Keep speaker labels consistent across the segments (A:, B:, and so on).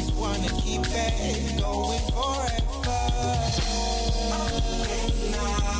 A: just
B: wanna keep it going forever. Okay, now.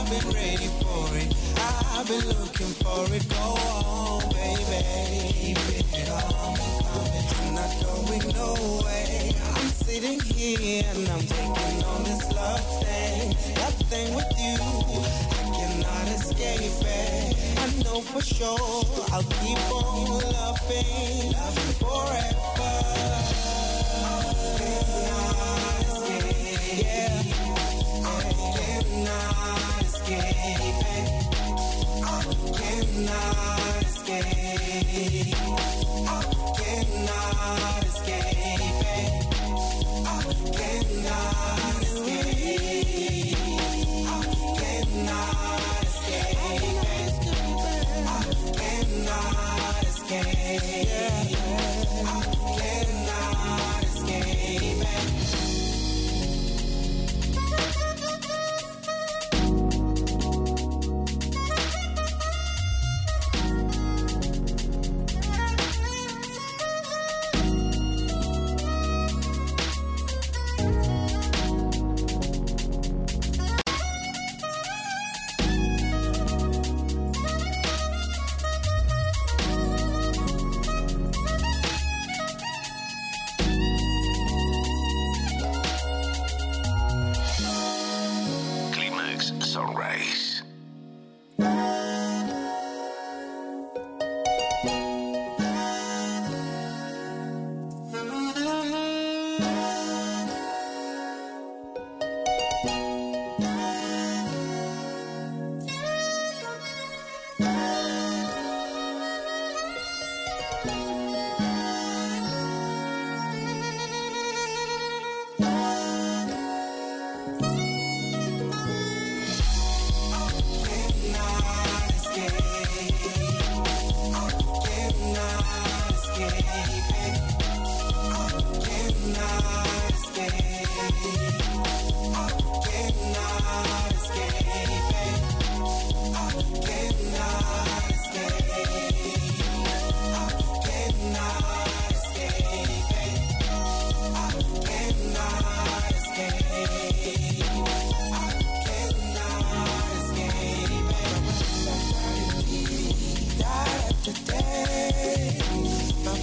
B: I've
C: been ready for it. I've been looking for it. Go on, baby. Come, come. I'm not going nowhere. I'm sitting here and I'm taking on
D: this love thing. Love thing with you. I cannot escape it. I know for sure I'll keep on loving, loving forever. I cannot escape. Yeah escape it. I cannot escape.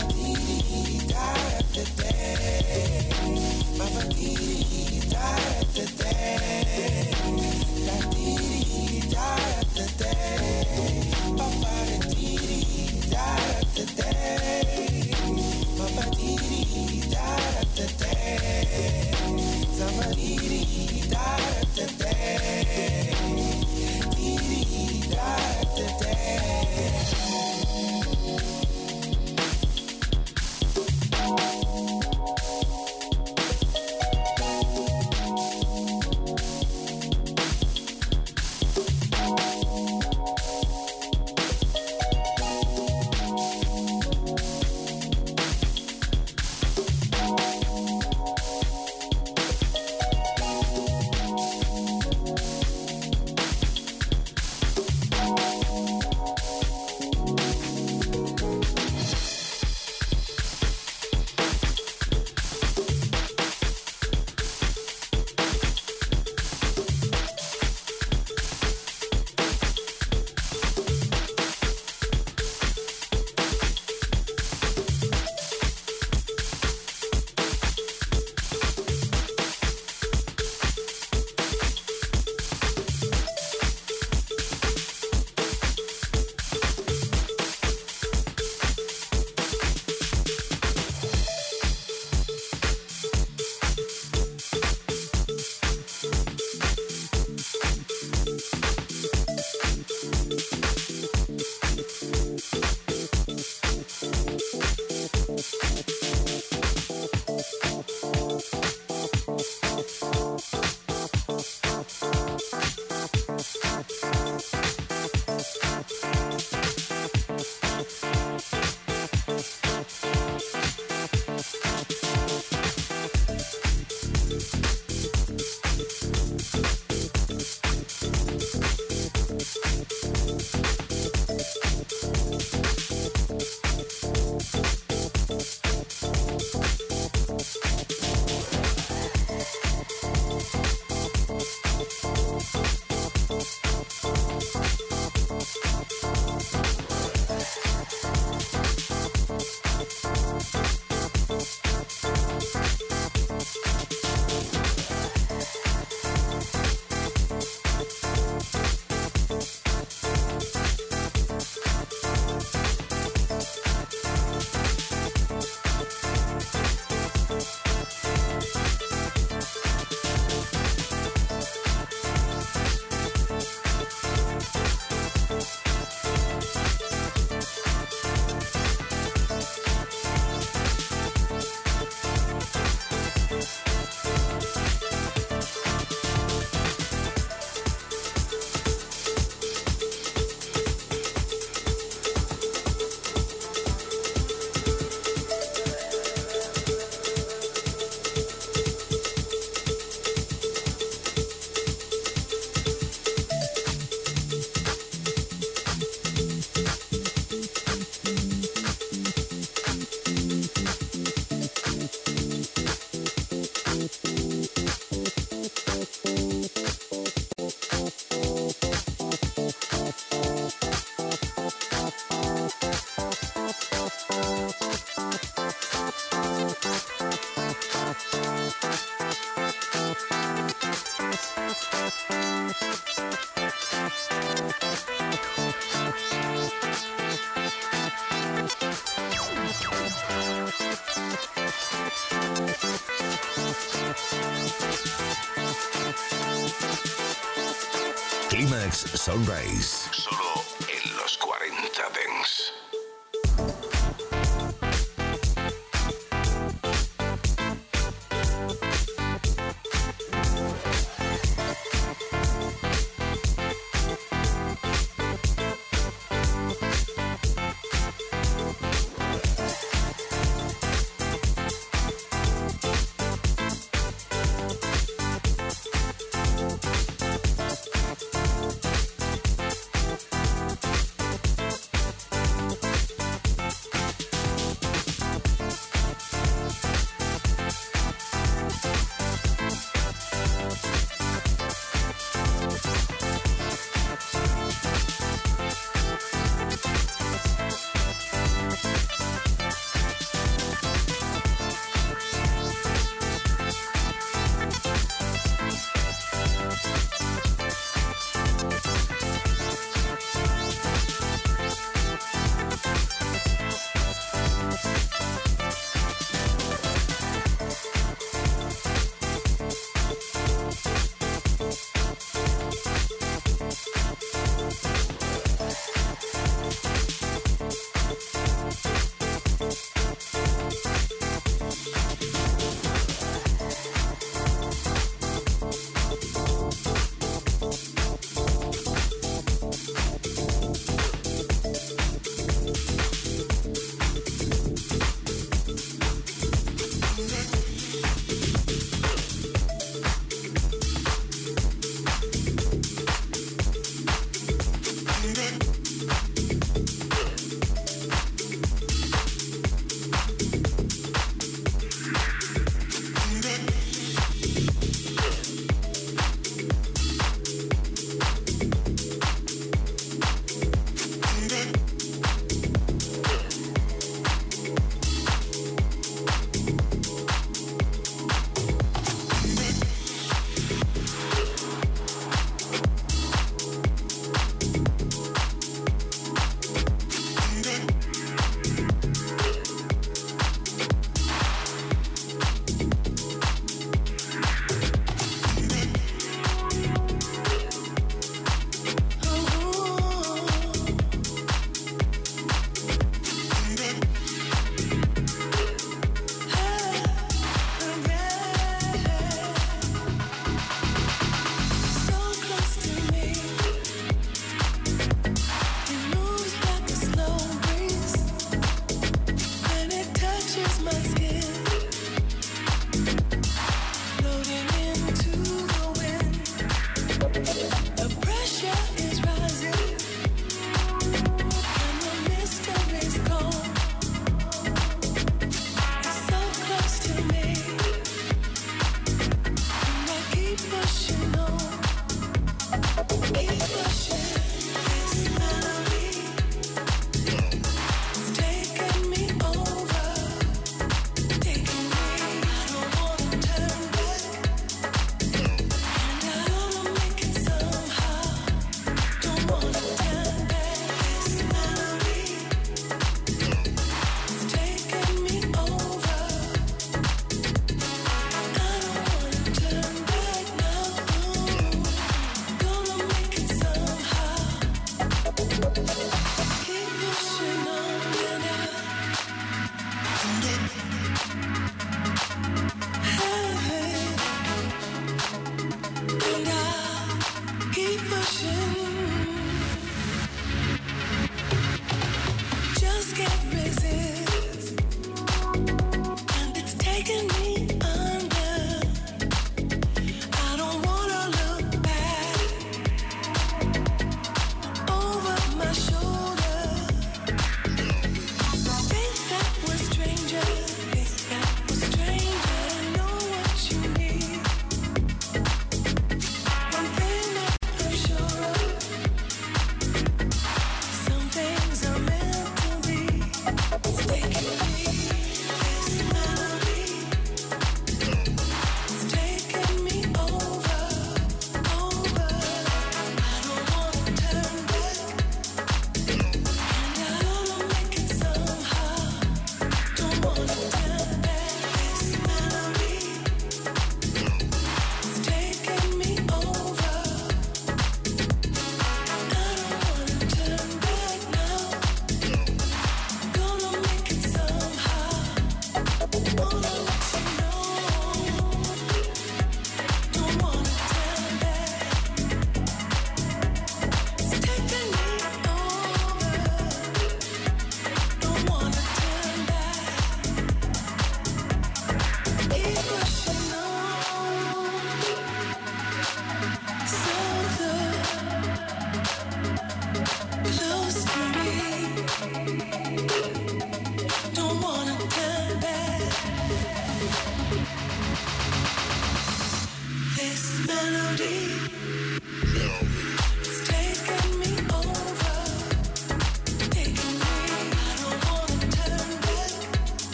D: Mama Didi, die after
E: day. Mama Didi, Sunrise.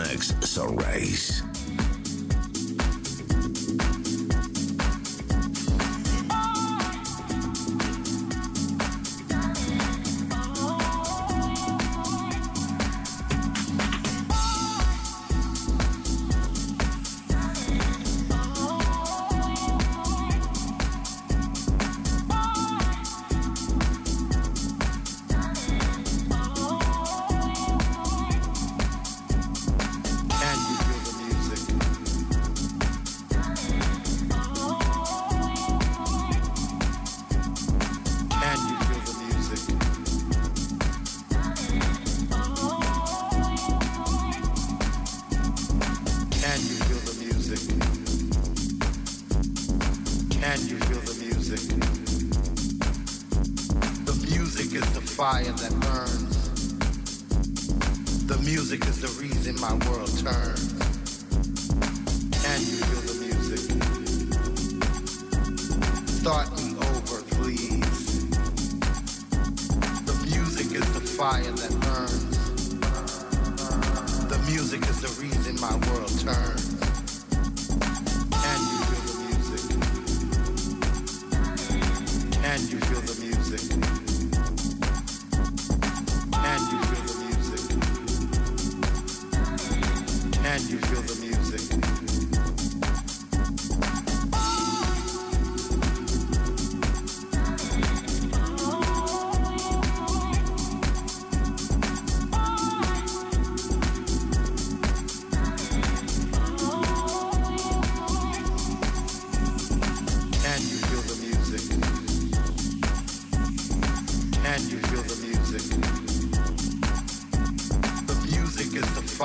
E: Climax Sunrise.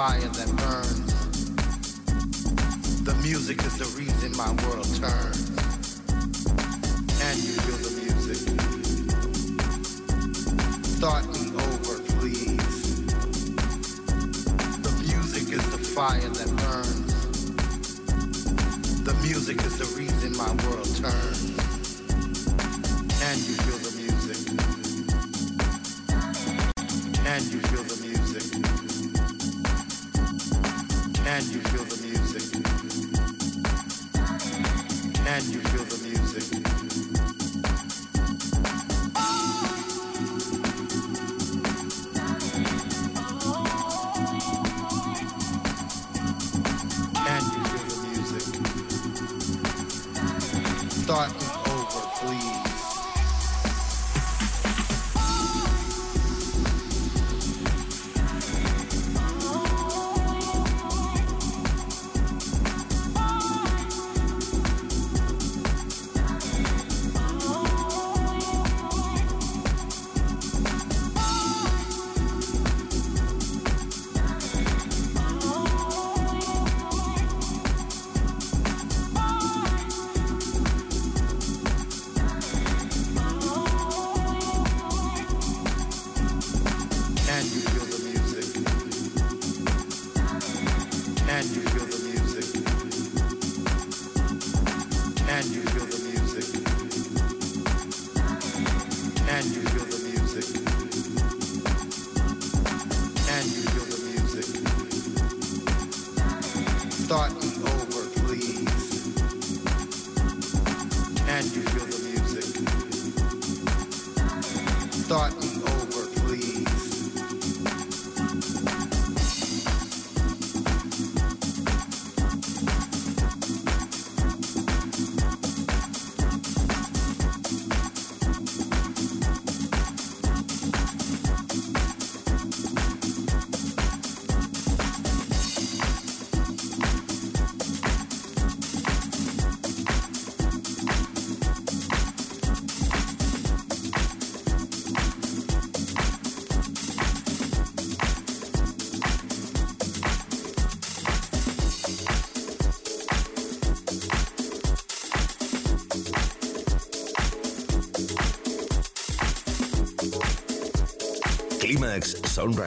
E: fire that burns. The music is the reason my world turns. thought Solo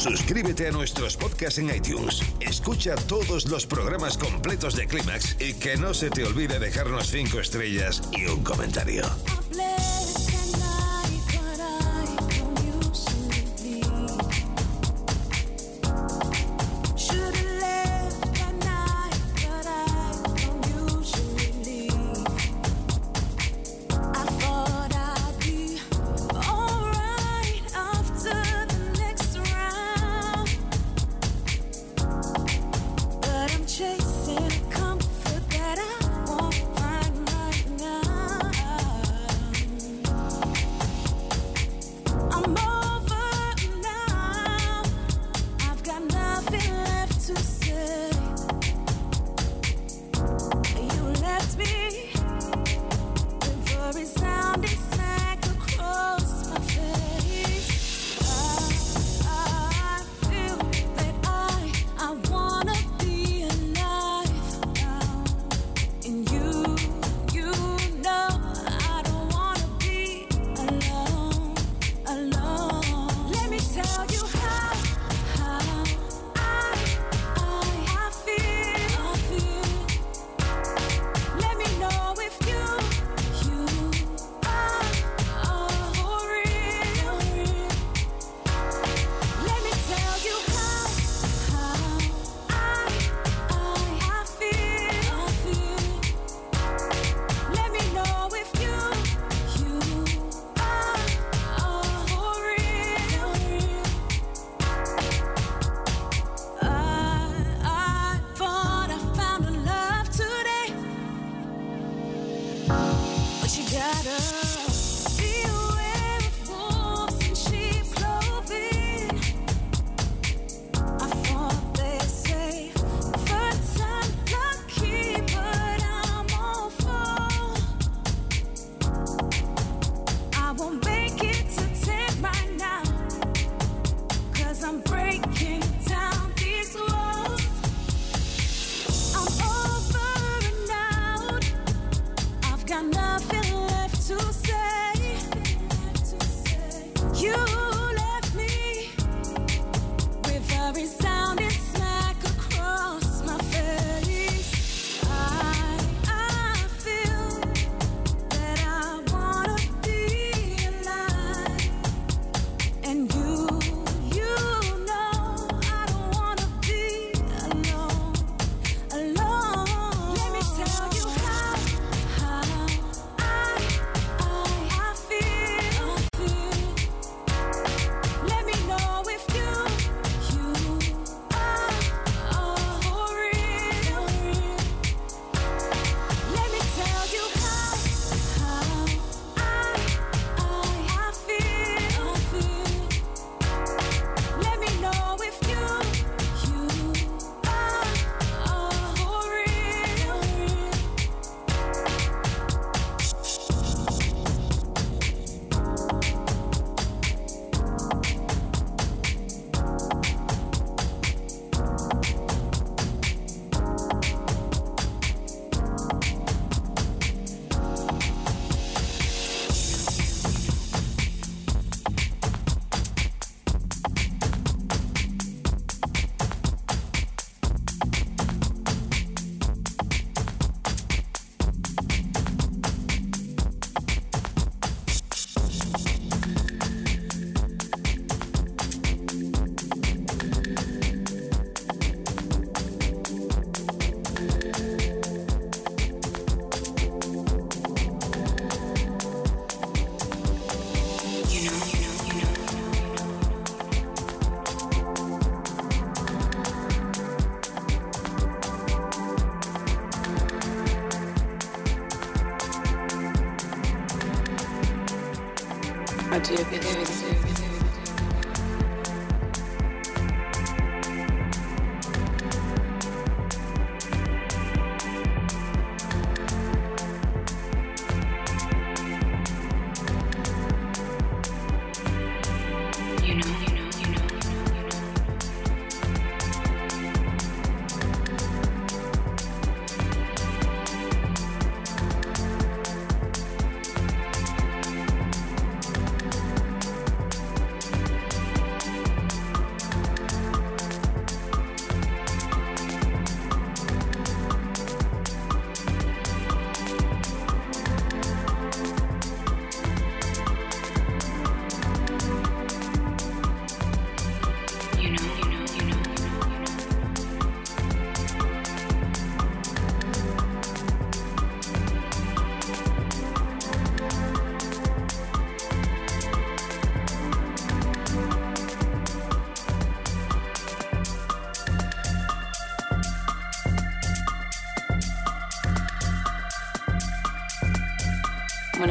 E: Suscríbete a nuestros podcasts en iTunes. Escucha todos los programas completos de Clímax y que no se te olvide dejarnos 5 estrellas y un comentario.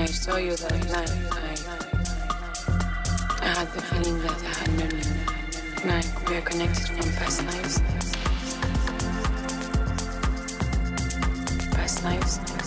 E: Saw you that night, I, I had the feeling that I had known you. Like we are connected from past lives. Past lives.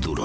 D: Duro.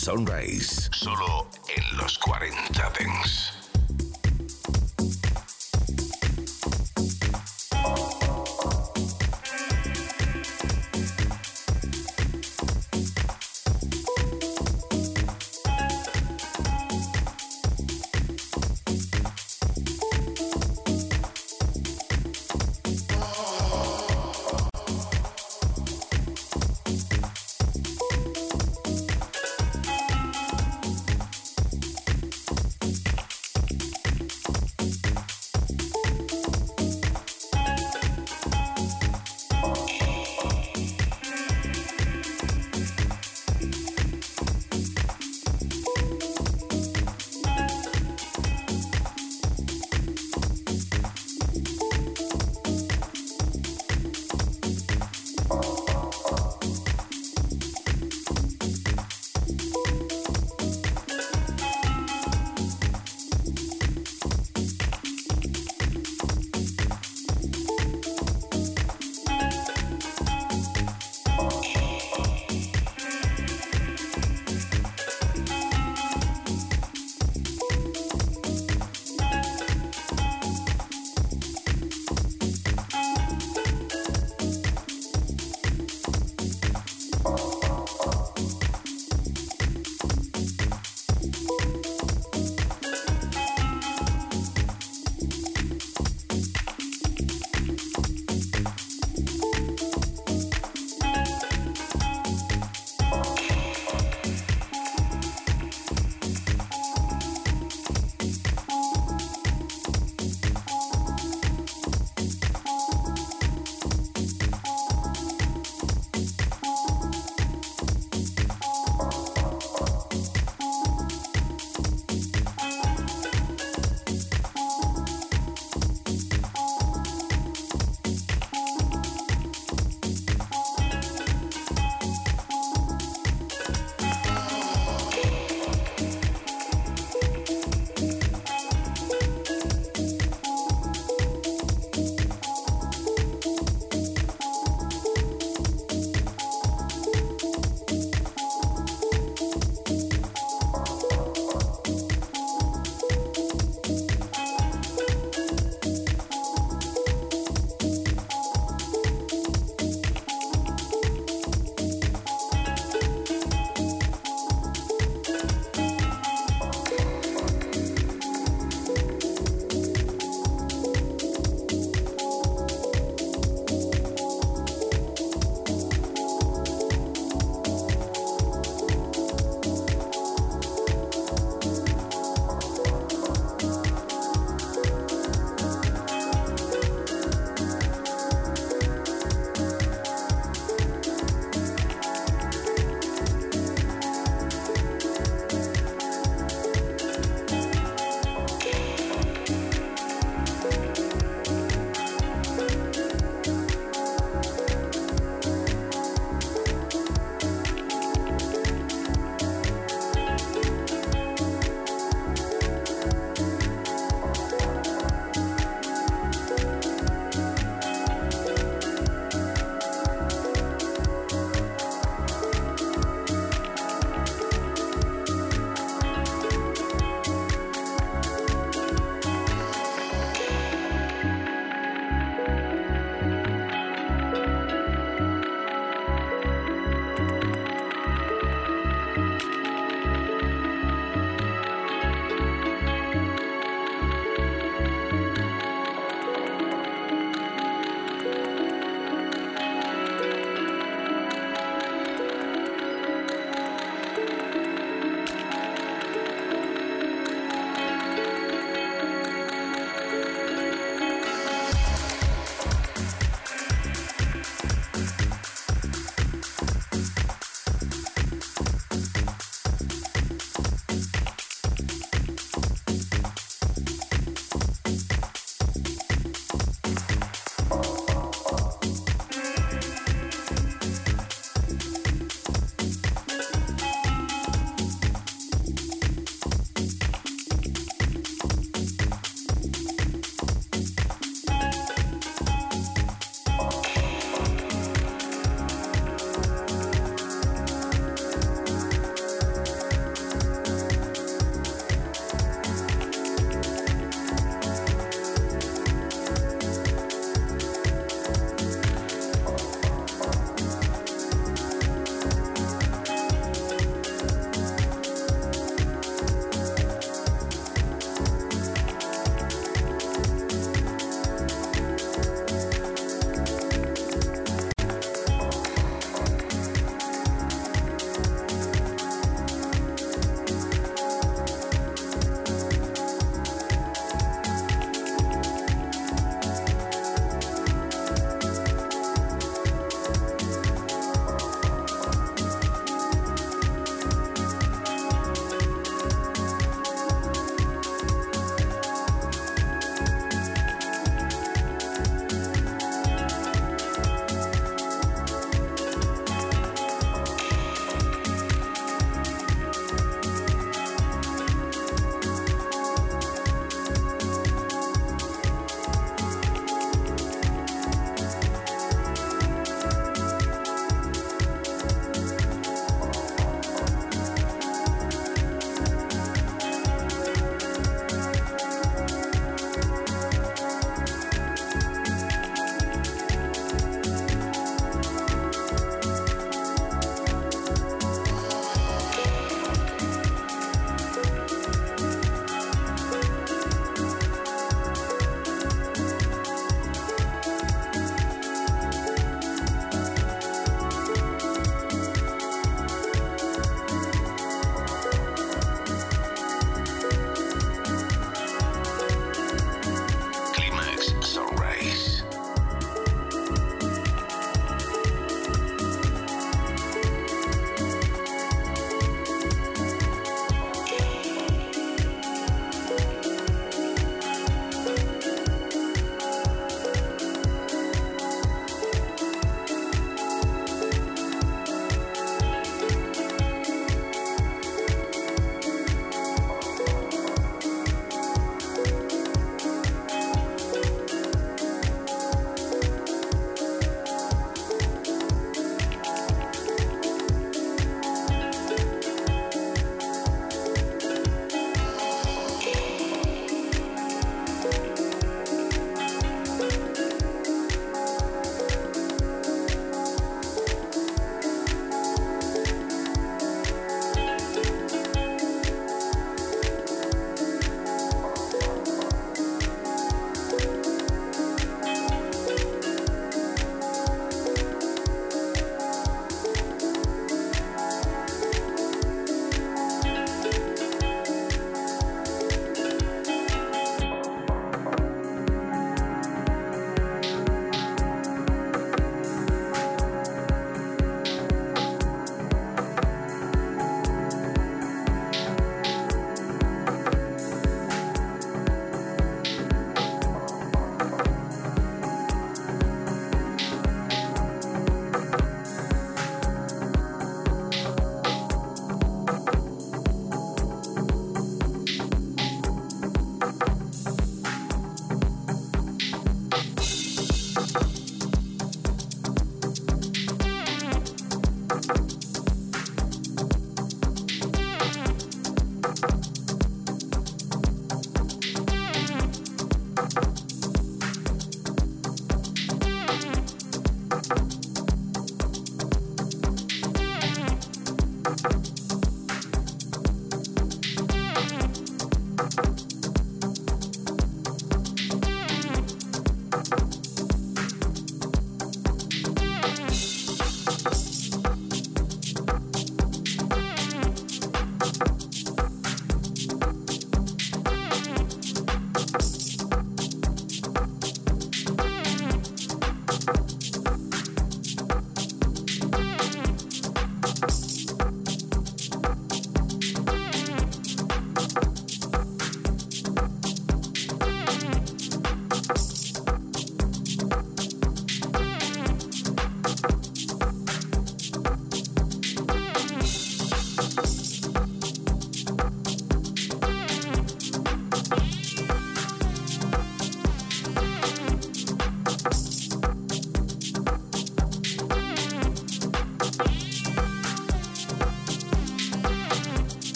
D: Sunrise. Solo en los 40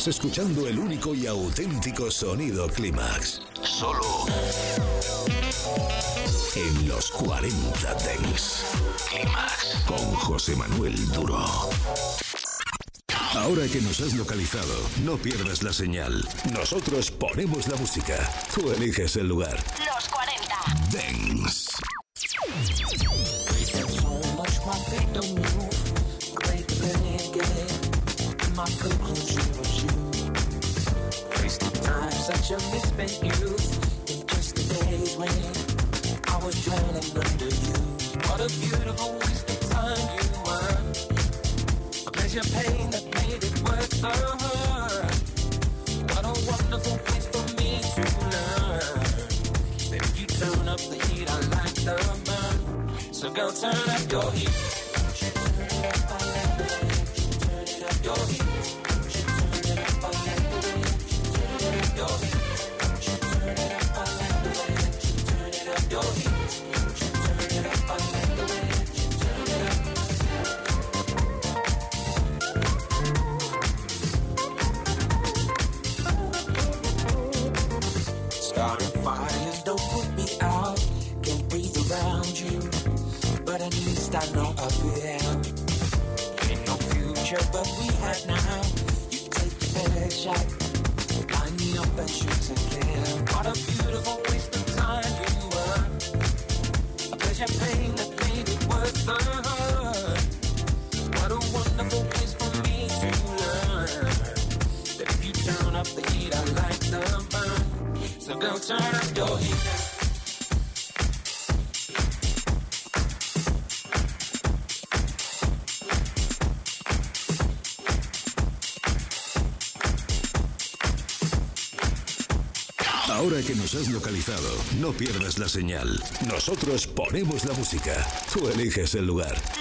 E: Estás escuchando el único y auténtico sonido Clímax. Solo en los 40 Dents. Clímax con José Manuel Duro. Ahora que nos has localizado, no pierdas la señal. Nosotros ponemos la música. Tú eliges el lugar.
F: Los 40
E: Dents.
C: Just the days when I was drowning under you. What a beautiful waste of time you were. A pleasure pain that made it worth the hurt. What a wonderful place for me to learn. If you turn up the heat, I like the burn. So go turn up your heat. Future, but we have now. You take the bad shot, line me up and shoot kill. What a beautiful waste of time you were. A pleasure pain that made it worth the hurt. What a wonderful place for me to learn. That if you turn up the heat, I like the burn. So go turn up your heat.
A: Has localizado, no pierdas la señal. Nosotros ponemos la música. Tú eliges el lugar.
F: Los 40.
A: Ven.